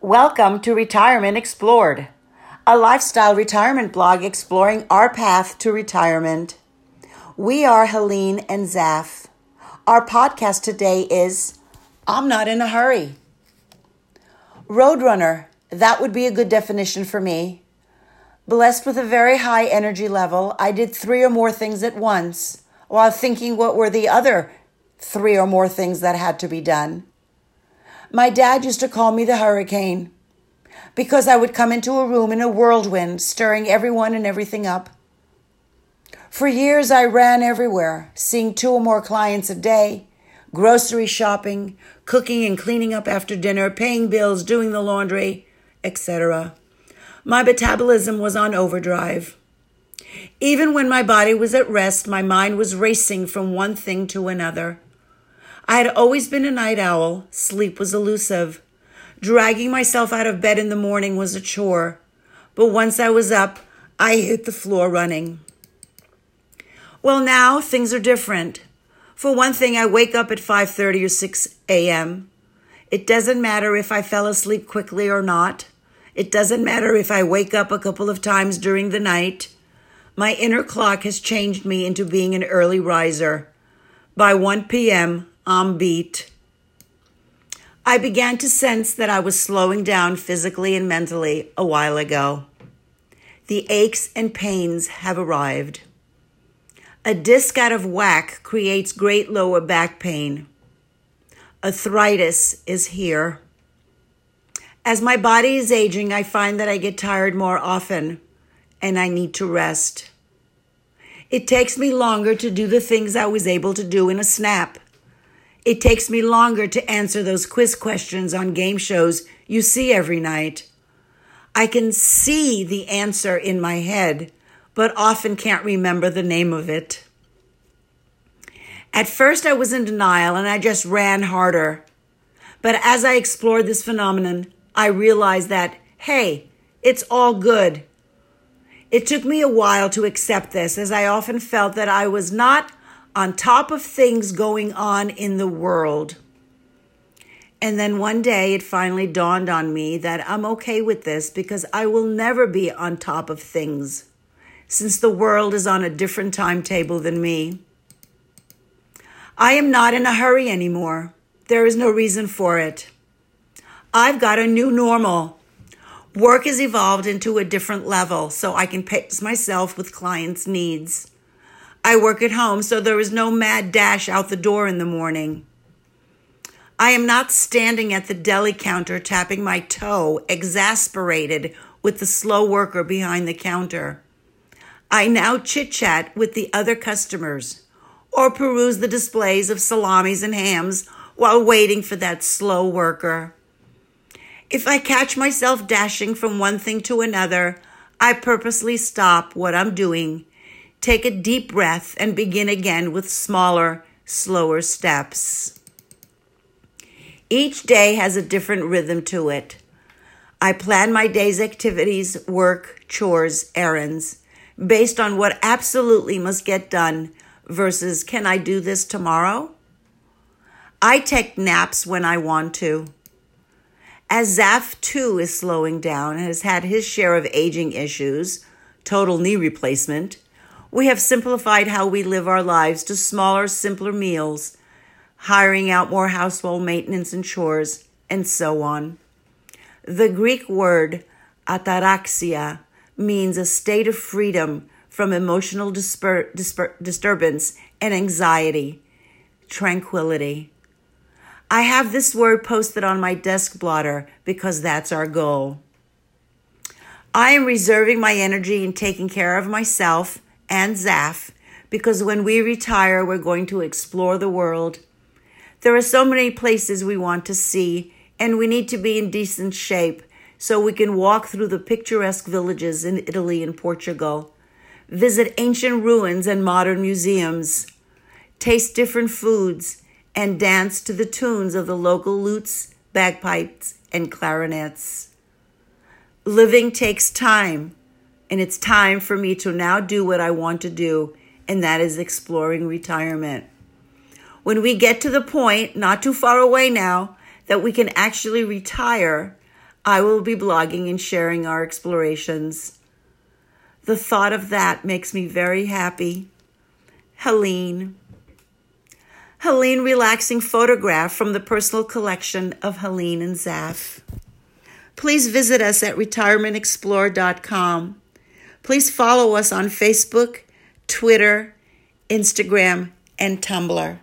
Welcome to Retirement Explored, a lifestyle retirement blog exploring our path to retirement. We are Helene and Zaf. Our podcast today is I'm Not in a Hurry. Roadrunner, that would be a good definition for me. Blessed with a very high energy level, I did three or more things at once while thinking what were the other three or more things that had to be done. My dad used to call me the hurricane because I would come into a room in a whirlwind, stirring everyone and everything up. For years, I ran everywhere, seeing two or more clients a day, grocery shopping, cooking and cleaning up after dinner, paying bills, doing the laundry, etc. My metabolism was on overdrive. Even when my body was at rest, my mind was racing from one thing to another. I had always been a night owl. Sleep was elusive. Dragging myself out of bed in the morning was a chore. But once I was up, I hit the floor running. Well, now things are different. For one thing, I wake up at 5:30 or 6 a.m. It doesn't matter if I fell asleep quickly or not. It doesn't matter if I wake up a couple of times during the night. My inner clock has changed me into being an early riser. By 1 p.m., I'm beat. I began to sense that I was slowing down physically and mentally a while ago. The aches and pains have arrived. A disc out of whack creates great lower back pain. Arthritis is here. As my body is aging, I find that I get tired more often and I need to rest. It takes me longer to do the things I was able to do in a snap. It takes me longer to answer those quiz questions on game shows you see every night. I can see the answer in my head, but often can't remember the name of it. At first, I was in denial and I just ran harder. But as I explored this phenomenon, I realized that, hey, it's all good. It took me a while to accept this, as I often felt that I was not on top of things going on in the world. And then one day it finally dawned on me that I'm okay with this because I will never be on top of things since the world is on a different timetable than me. I am not in a hurry anymore. There is no reason for it. I've got a new normal. Work has evolved into a different level so I can pace myself with clients' needs. I work at home, so there is no mad dash out the door in the morning. I am not standing at the deli counter tapping my toe, exasperated with the slow worker behind the counter. I now chit chat with the other customers or peruse the displays of salamis and hams while waiting for that slow worker. If I catch myself dashing from one thing to another, I purposely stop what I'm doing Take a deep breath and begin again with smaller, slower steps. Each day has a different rhythm to it. I plan my day's activities, work, chores, errands, based on what absolutely must get done versus can I do this tomorrow? I take naps when I want to. As Zaf too is slowing down and has had his share of aging issues, total knee replacement, we have simplified how we live our lives to smaller, simpler meals, hiring out more household maintenance and chores, and so on. The Greek word ataraxia means a state of freedom from emotional disper- disper- disturbance and anxiety, tranquility. I have this word posted on my desk blotter because that's our goal. I am reserving my energy and taking care of myself and Zaf because when we retire, we're going to explore the world. There are so many places we want to see, and we need to be in decent shape so we can walk through the picturesque villages in Italy and Portugal, visit ancient ruins and modern museums, taste different foods, and dance to the tunes of the local lutes, bagpipes, and clarinets. Living takes time and it's time for me to now do what I want to do, and that is exploring retirement. When we get to the point, not too far away now, that we can actually retire, I will be blogging and sharing our explorations. The thought of that makes me very happy. Helene. Helene Relaxing Photograph from the personal collection of Helene and Zaf. Please visit us at retirementexplore.com. Please follow us on Facebook, Twitter, Instagram, and Tumblr.